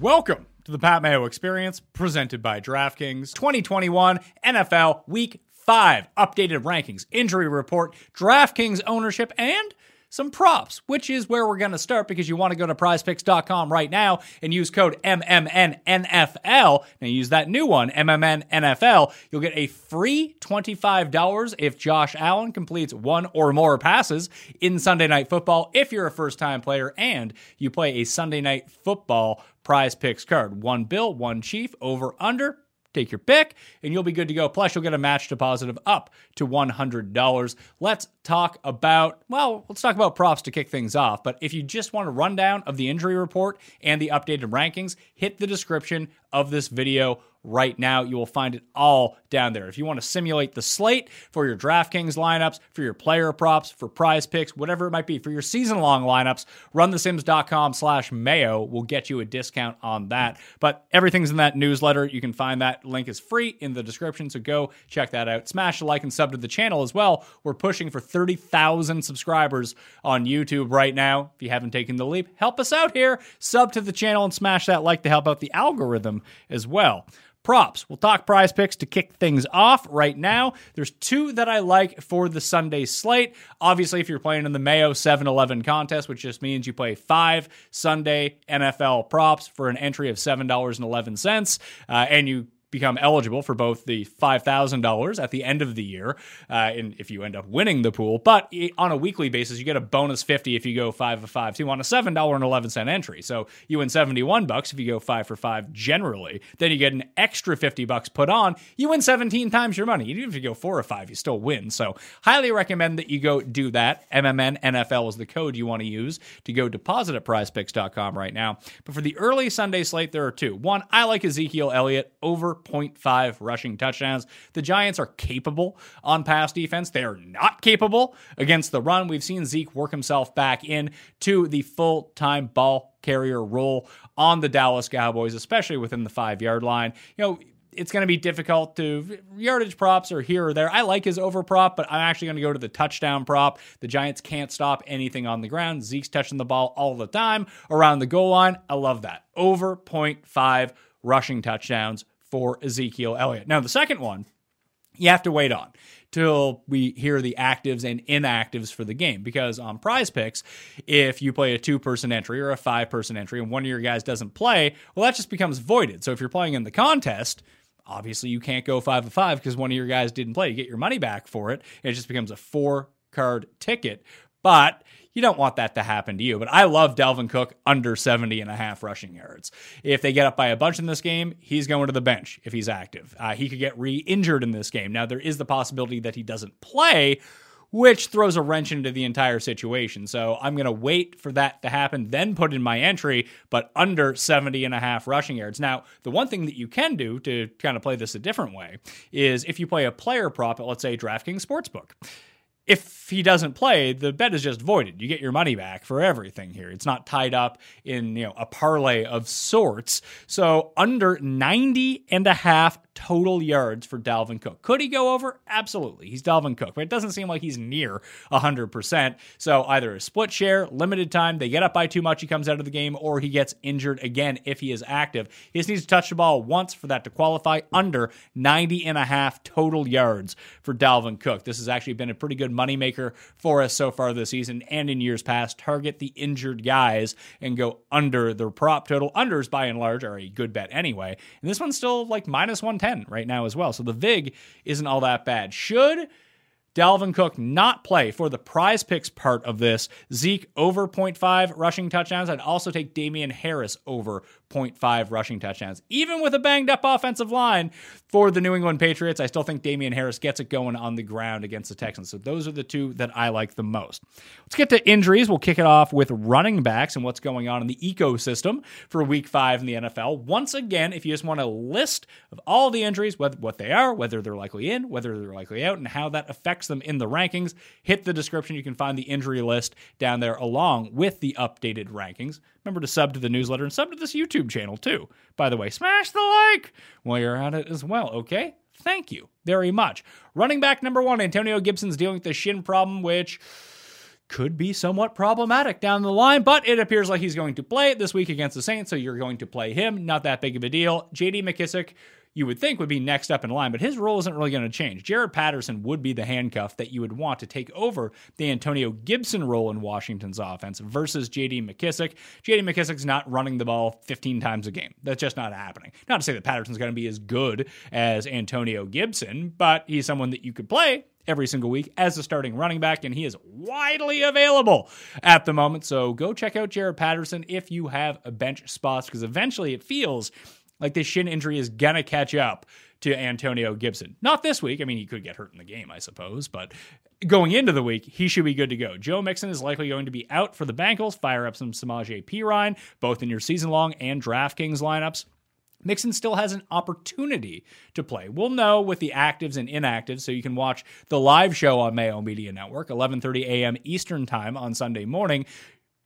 Welcome to the Pat Mayo Experience, presented by DraftKings. 2021 NFL Week 5 updated rankings, injury report, DraftKings ownership, and some props, which is where we're going to start because you want to go to prizepicks.com right now and use code MMNNFL. Now use that new one, MMNNFL. You'll get a free $25 if Josh Allen completes one or more passes in Sunday Night Football if you're a first time player and you play a Sunday Night Football prize picks card. One bill, one chief, over, under Take your pick, and you'll be good to go. Plus, you'll get a match deposit of up to $100. Let's talk about, well, let's talk about props to kick things off. But if you just want a rundown of the injury report and the updated rankings, hit the description of this video right now. You will find it all down there. If you want to simulate the slate for your DraftKings lineups, for your player props, for prize picks, whatever it might be, for your season long lineups, runthesims.com slash mayo will get you a discount on that. But everything's in that newsletter. You can find that link is free in the description. So go check that out. Smash the like and sub to the channel as well. We're pushing for 30,000 subscribers on YouTube right now. If you haven't taken the leap, help us out here. Sub to the channel and smash that like to help out the algorithm as well props. We'll talk prize picks to kick things off right now. There's two that I like for the Sunday slate. Obviously, if you're playing in the Mayo 7 Eleven contest, which just means you play five Sunday NFL props for an entry of $7.11, uh, and you become eligible for both the $5,000 at the end of the year, uh, if you end up winning the pool, but on a weekly basis, you get a bonus 50 if you go 5 of 5 2 on a $7.11 entry. So you win 71 bucks if you go 5 for 5 generally. Then you get an extra 50 bucks put on. You win 17 times your money. Even if you go 4 or 5, you still win. So highly recommend that you go do that. MMN NFL is the code you want to use to go deposit at prizepicks.com right now. But for the early Sunday slate, there are two. One, I like Ezekiel Elliott over 0.5 rushing touchdowns. The Giants are capable on pass defense. They are not capable against the run. We've seen Zeke work himself back in to the full time ball carrier role on the Dallas Cowboys, especially within the five yard line. You know, it's going to be difficult to yardage props are here or there. I like his over prop, but I'm actually going to go to the touchdown prop. The Giants can't stop anything on the ground. Zeke's touching the ball all the time around the goal line. I love that. Over 0.5 rushing touchdowns for Ezekiel Elliott. Now, the second one, you have to wait on till we hear the actives and inactives for the game. Because on prize picks if you play a two person entry or a five person entry and one of your guys doesn't play well that just becomes voided. So if you're playing in the contest obviously you can't go five of five because one of your guys didn't play. You get your money back for it. It just becomes a four card ticket. But you don't want that to happen to you. But I love Dalvin Cook under 70 and a half rushing yards. If they get up by a bunch in this game, he's going to the bench if he's active. Uh, he could get re injured in this game. Now, there is the possibility that he doesn't play, which throws a wrench into the entire situation. So I'm going to wait for that to happen, then put in my entry, but under 70 and a half rushing yards. Now, the one thing that you can do to kind of play this a different way is if you play a player prop at, let's say, DraftKings Sportsbook if he doesn't play, the bet is just voided. You get your money back for everything here. It's not tied up in, you know, a parlay of sorts. So under 90 and a half total yards for Dalvin Cook. Could he go over? Absolutely. He's Dalvin Cook, but it doesn't seem like he's near 100%. So either a split share, limited time, they get up by too much, he comes out of the game, or he gets injured again if he is active. He just needs to touch the ball once for that to qualify under 90 and a half total yards for Dalvin Cook. This has actually been a pretty good moneymaker for us so far this season and in years past. Target the injured guys and go under their prop total. Unders by and large are a good bet anyway. And this one's still like minus 110 right now as well. So the VIG isn't all that bad. Should Dalvin Cook not play for the prize picks part of this. Zeke over 0.5 rushing touchdowns. I'd also take Damien Harris over 0.5 rushing touchdowns. Even with a banged up offensive line for the New England Patriots, I still think Damien Harris gets it going on the ground against the Texans. So those are the two that I like the most. Let's get to injuries. We'll kick it off with running backs and what's going on in the ecosystem for week five in the NFL. Once again, if you just want a list of all the injuries, what they are, whether they're likely in, whether they're likely out, and how that affects them in the rankings, hit the description. You can find the injury list down there along with the updated rankings. Remember to sub to the newsletter and sub to this YouTube channel too. By the way, smash the like while you're at it as well, okay? Thank you very much. Running back number one, Antonio Gibson's dealing with the shin problem, which could be somewhat problematic down the line, but it appears like he's going to play this week against the Saints, so you're going to play him. Not that big of a deal. JD McKissic you would think would be next up in line, but his role isn't really going to change. Jaret Patterson would be the handcuff that you would want to take over the Antonio Gibson role in Washington's offense versus JD McKissic. JD McKissic's not running the ball 15 times a game. That's just not happening. Not to say that Patterson's going to be as good as Antonio Gibson, but he's someone that you could play every single week as a starting running back, and he is widely available at the moment. So go check out Jaret Patterson if you have a bench spots, because eventually it feels like this shin injury is gonna catch up to Antonio Gibson. Not this week. I mean, he could get hurt in the game, I suppose, but going into the week, he should be good to go. Joe Mixon is likely going to be out for the Bengals. Fire up some Samaje Perine, both in your season long and DraftKings lineups. Mixon still has an opportunity to play. We'll know with the actives and inactives, so you can watch the live show on Mayo Media Network, 11:30 a.m. Eastern Time on Sunday morning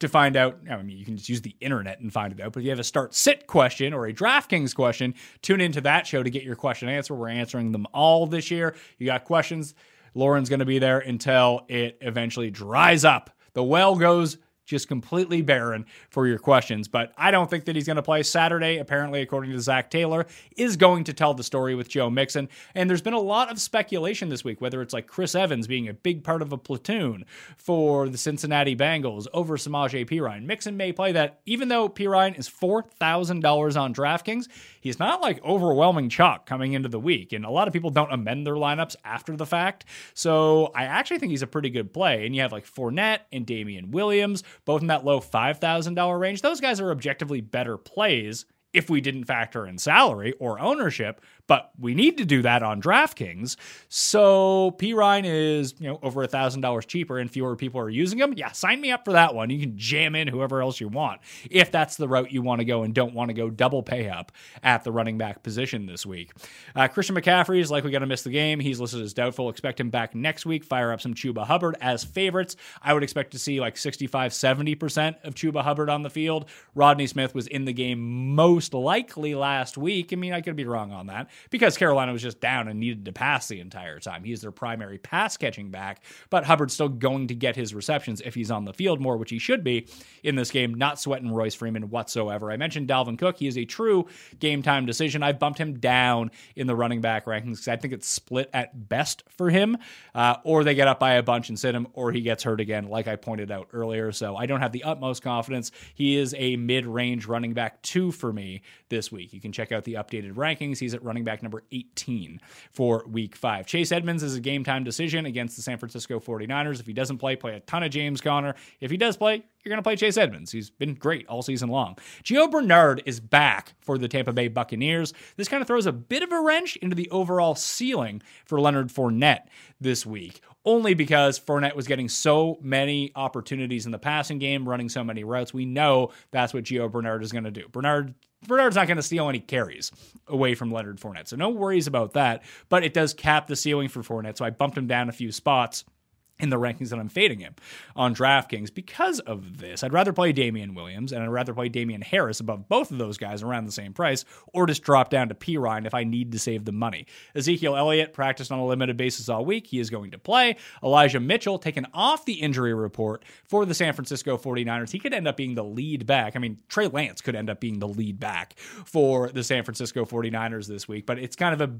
to find out. I mean, you can just use the internet and find it out. But if you have a start sit question or a DraftKings question, tune into that show to get your question answer. We're answering them all this year. You got questions. Lauren's going to be there until it eventually dries up. The well goes just completely barren for your questions. But I don't think that he's going to play Saturday. Apparently, according to Zac Taylor, is going to tell the story with Joe Mixon. And there's been a lot of speculation this week, whether it's like Chris Evans being a big part of a platoon for the Cincinnati Bengals over Samaje Perine. Mixon may play that, even though Perine is four thousand dollars on DraftKings. He's not like overwhelming chalk coming into the week, and a lot of people don't amend their lineups after the fact. So I actually think he's a pretty good play. And you have like Fournette and Damien Williams both in that low $5,000 range. Those guys are objectively better plays if we didn't factor in salary or ownership, but we need to do that on DraftKings. So Perine is, you know, over a thousand dollars cheaper and fewer people are using them. Yeah, sign me up for that one. You can jam in whoever else you want if that's the route you want to go and don't want to go double pay up at the running back position this week. Uh, Christian McCaffrey is likely going to miss the game. He's listed as doubtful. Expect him back next week. Fire up some Chuba Hubbard as favorites. I would expect to see like 65, 70% of Chuba Hubbard on the field. Rodney Smith was in the game most likely last week. I mean, I could be wrong on that because Carolina was just down and needed to pass the entire time. He's their primary pass catching back, but Hubbard's still going to get his receptions if he's on the field more, which he should be in this game, not sweating Royce Freeman whatsoever. I mentioned Dalvin Cook. He is a true game time decision. I've bumped him down in the running back rankings because I think it's split at best for him, uh, or they get up by a bunch and sit him, or he gets hurt again, like I pointed out earlier. So I don't have the utmost confidence. He is a mid range running back two for me this week. You can check out the updated rankings. He's at running back number 18 for week five. Chase Edmonds is a game time decision against the San Francisco 49ers. If he doesn't play, play a ton of James Conner. If he does play, you're going to play Chase Edmonds. He's been great all season long. Gio Bernard is back for the Tampa Bay Buccaneers. This kind of throws a bit of a wrench into the overall ceiling for Leonard Fournette this week only because Fournette was getting so many opportunities in the passing game, running so many routes. We know that's what Gio Bernard is going to do. Bernard Bernard's not going to steal any carries away from Leonard Fournette, so no worries about that. But it does cap the ceiling for Fournette, so I bumped him down a few spots in the rankings that I'm fading him on DraftKings because of this. I'd rather play Damien Williams and I'd rather play Damien Harris above both of those guys around the same price or just drop down to Perine if I need to save the money. Ezekiel Elliott practiced on a limited basis all week. He is going to play. Elijah Mitchell taken off the injury report for the San Francisco 49ers. He could end up being the lead back. I mean, Trey Lance could end up being the lead back for the San Francisco 49ers this week, but it's kind of a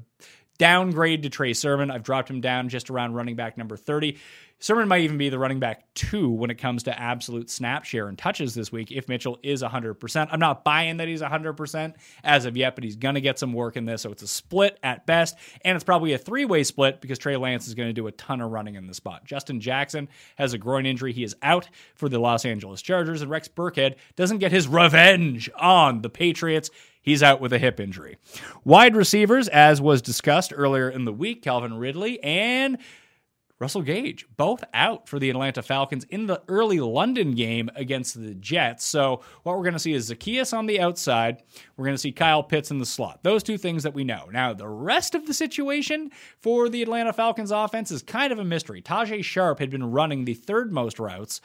downgrade to Trey Sermon. I've dropped him down just around running back number 30. Sermon might even be the running back two when it comes to absolute snap share and touches this week if Mitchell is 100%. I'm not buying that he's 100% as of yet, but he's going to get some work in this. So it's a split at best. And it's probably a three way split because Trey Lance is going to do a ton of running in the spot. Justin Jackson has a groin injury. He is out for the Los Angeles Chargers. And Rex Burkhead doesn't get his revenge on the Patriots. He's out with a hip injury. Wide receivers, as was discussed earlier in the week, Calvin Ridley and Russell Gage, both out for the Atlanta Falcons in the early London game against the Jets. So, what we're going to see is Zaccheaus on the outside. We're going to see Kyle Pitts in the slot. Those two things that we know. Now, the rest of the situation for the Atlanta Falcons offense is kind of a mystery. Tajae Sharpe had been running the third most routes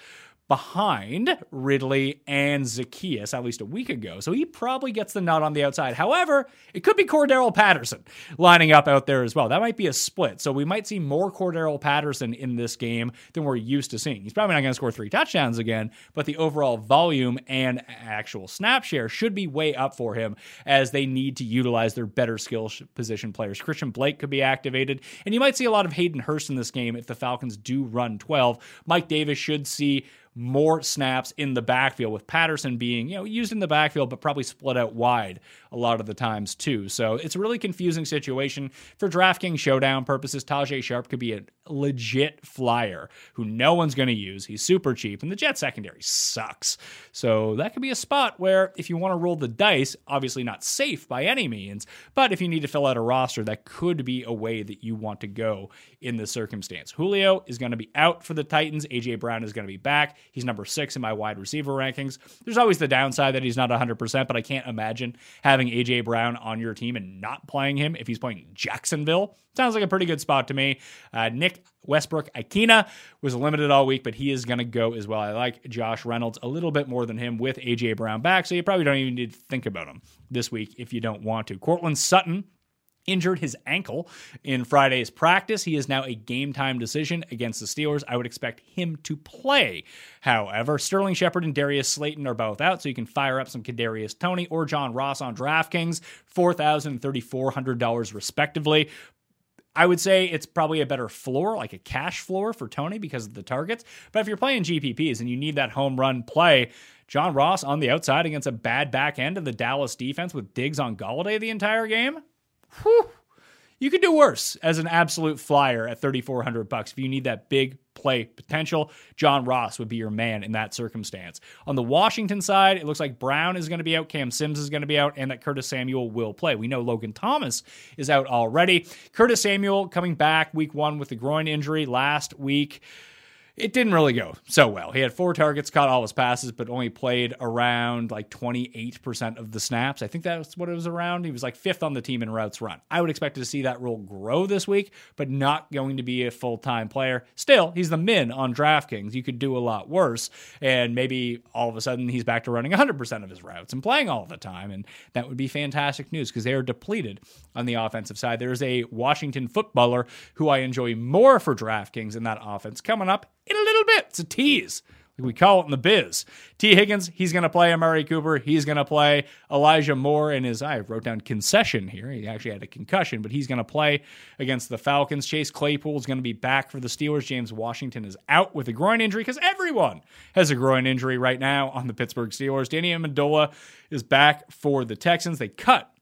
behind Ridley and Zaccheaus at least a week ago. So he probably gets the nod on the outside. However, it could be Cordarrelle Patterson lining up out there as well. That might be a split. So we might see more Cordarrelle Patterson in this game than we're used to seeing. He's probably not going to score three touchdowns again, but the overall volume and actual snap share should be way up for him as they need to utilize their better skill position players. Christian Blake could be activated, and you might see a lot of Hayden Hurst in this game if the Falcons do run 12. Mike Davis should see more snaps in the backfield, with Patterson being, you know, used in the backfield, but probably split out wide a lot of the times too. So it's a really confusing situation. For DraftKings showdown purposes, Tajae Sharpe could be a legit flyer who no one's going to use. He's super cheap, and the Jet secondary sucks. So that could be a spot where if you want to roll the dice, obviously not safe by any means, but if you need to fill out a roster, that could be a way that you want to go in this circumstance. Julio is going to be out for the Titans. AJ Brown is going to be back. He's number six in my wide receiver rankings. There's always the downside that he's not 100%, but I can't imagine having AJ Brown on your team and not playing him if he's playing Jacksonville. Sounds like a pretty good spot to me. Uh, Nick Westbrook Ikhine was limited all week, but he is going to go as well. I like Josh Reynolds a little bit more than him with AJ Brown back, so you probably don't even need to think about him this week if you don't want to. Courtland Sutton injured his ankle in Friday's practice. He is now a game time decision against the Steelers. I would expect him to play. However, Sterling Shepard and Darius Slayton are both out, so you can fire up some Kadarius Toney or John Ross on DraftKings, four thousand and thirty four hundred dollars respectively. I would say it's probably a better floor, like a cash floor for Toney because of the targets. But if you're playing GPPs and you need that home run play, John Ross on the outside against a bad back end of the Dallas defense with Diggs on Golladay the entire game, whew, you could do worse as an absolute flyer at 3400 bucks if you need that big play potential. John Ross would be your man in that circumstance. On the Washington side, it looks like Brown is going to be out, Cam Sims is going to be out, and that Curtis Samuel will play. We know Logan Thomas is out already. Curtis Samuel coming back week one with the groin injury last week it didn't really go so well. He had four targets, caught all his passes, but only played around like 28% of the snaps. I think that's what it was around. He was like fifth on the team in routes run. I would expect to see that role grow this week, but not going to be a full time player. Still, he's the min on DraftKings. You could do a lot worse. And maybe all of a sudden he's back to running 100% of his routes and playing all the time. And that would be fantastic news because they are depleted on the offensive side. There's a Washington footballer who I enjoy more for DraftKings in that offense coming up in a little bit. It's a tease. Like we call it in the biz. Tee Higgins, he's going to play Amari Cooper. He's going to play Elijah Moore in his, I wrote down concession here. He actually had a concussion, but he's going to play against the Falcons. Chase Claypool is going to be back for the Steelers. James Washington is out with a groin injury because everyone has a groin injury right now on the Pittsburgh Steelers. Danny Amendola is back for the Texans. They cut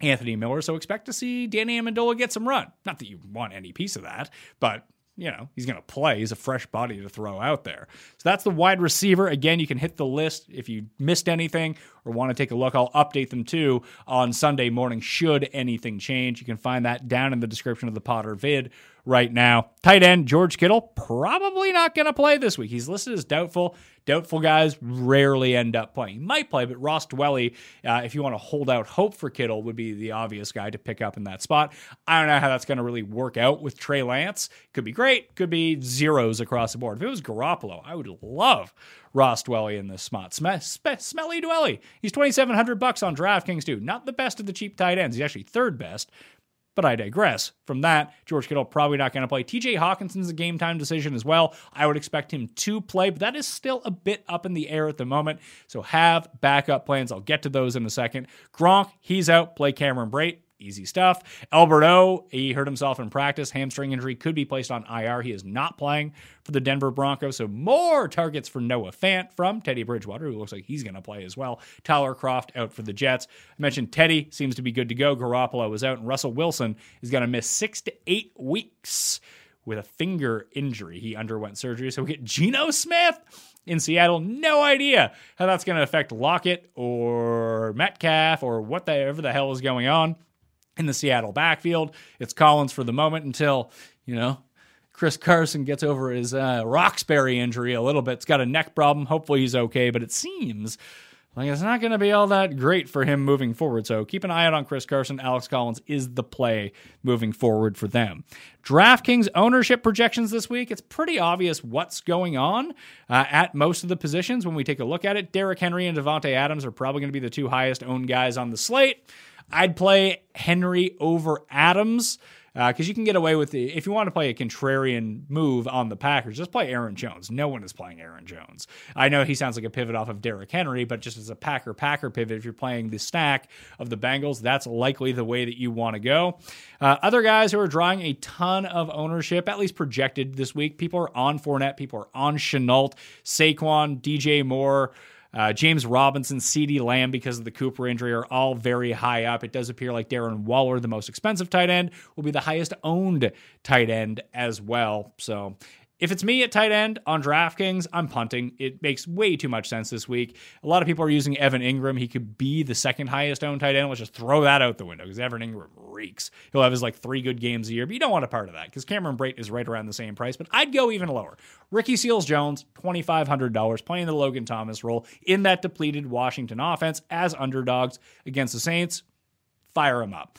Anthony Miller, so expect to see Danny Amendola get some run. Not that you want any piece of that, but you know, he's going to play. He's a fresh body to throw out there. So that's the wide receiver. Again, you can hit the list if you missed anything or want to take a look. I'll update them too on Sunday morning should anything change. You can find that down in the description of the Potter vid right now. Tight end George Kittle probably not going to play this week. He's listed as doubtful. Doubtful guys rarely end up playing. He might play, but Ross Dwelley, uh, if you want to hold out hope for Kittle, would be the obvious guy to pick up in that spot. I don't know how that's going to really work out with Trey Lance. Could be great, could be zeros across the board. If it was Garoppolo, I would love Ross Dwelley in this spot. Sm- sm- smelly Dwelley. He's 2700 bucks on DraftKings too. Not the best of the cheap tight ends. He's actually third best, but I digress. From that, George Kittle probably not going to play. TJ Hockenson's a game time decision as well. I would expect him to play, but that is still a bit up in the air at the moment. So have backup plans. I'll get to those in a second. Gronk, he's out. Play Cameron Brate easy stuff. Albert O, he hurt himself in practice, hamstring injury, could be placed on IR. He is not playing for the Denver Broncos. So more targets for Noah Fant from Teddy Bridgewater, who looks like he's going to play as well. Tyler Kroft out for the Jets. I mentioned Teddy seems to be good to go. Garoppolo is out, and Russell Wilson is going to miss six to eight weeks with a finger injury. He underwent surgery. So we get Geno Smith in Seattle. No idea how that's going to affect Lockett or Metcalf or whatever the hell is going on in the Seattle backfield. It's Collins for the moment until, you know, Chris Carson gets over his uh, Roxbury injury a little bit. It's got a neck problem. Hopefully he's okay, but it seems like it's not going to be all that great for him moving forward. So keep an eye out on Chris Carson. Alex Collins is the play moving forward for them. DraftKings ownership projections this week. It's pretty obvious what's going on uh, at most of the positions when we take a look at it. Derrick Henry and Davante Adams are probably going to be the two highest owned guys on the slate. I'd play Henry over Adams because uh, you can get away with the if you want to play a contrarian move on the Packers, just play Aaron Jones. No one is playing Aaron Jones. I know he sounds like a pivot off of Derrick Henry, but just as a Packer Packer pivot, if you're playing the stack of the Bengals, that's likely the way that you want to go. Uh, other guys who are drawing a ton of ownership, at least projected this week, people are on Fournette, people are on Chenault, Saquon, DJ Moore. Uh, James Robinson, CeeDee Lamb, because of the Cooper injury, are all very high up. It does appear like Darren Waller, the most expensive tight end, will be the highest owned tight end as well. So if it's me at tight end on DraftKings, I'm punting. It makes way too much sense this week. A lot of people are using Evan Engram. He could be the second highest owned tight end. Let's just throw that out the window because Evan Engram reeks. He'll have his like three good games a year, but you don't want a part of that because Cameron Brate is right around the same price. But I'd go even lower. Ricky Seals Jones, $2,500, playing the Logan Thomas role in that depleted Washington offense as underdogs against the Saints fire him up.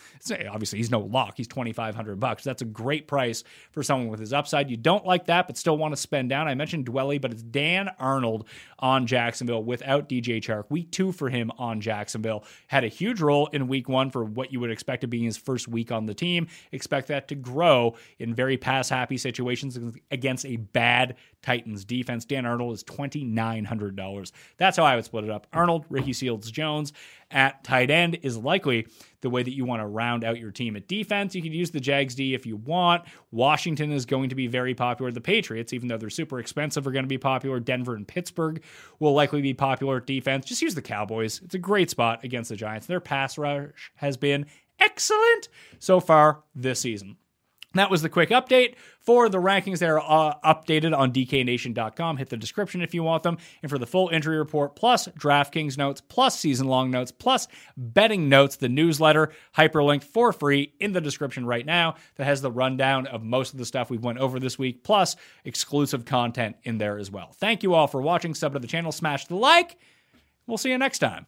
obviously, he's no lock. He's twenty five hundred bucks. That's a great price for someone with his upside. You don't like that, but still want to spend down. I mentioned Dwelley, but it's Dan Arnold on Jacksonville without DJ Chark. Week two for him on Jacksonville had a huge role in week one for what you would expect to be his first week on the team. Expect that to grow in very pass happy situations against a bad Titans defense. Dan Arnold is twenty nine hundred dollars. That's how I would split it up. Arnold, Ricky Seals Jones at tight end is likely the way that you want to round out your team. At defense, you could use the Jags D if you want. Washington is going to be very popular. The Patriots, even though they're super expensive, are going to be popular. Denver and Pittsburgh will likely be popular at defense. Just use the Cowboys. It's a great spot against the Giants. Their pass rush has been excellent so far this season. That was the quick update for the rankings. They're uh, updated on DKNation.com. Hit the description if you want them. And for the full injury report, plus DraftKings notes, plus season long notes, plus betting notes, the newsletter hyperlinked for free in the description right now that has the rundown of most of the stuff we've went over this week, plus exclusive content in there as well. Thank you all for watching. Sub to the channel, smash the like. We'll see you next time.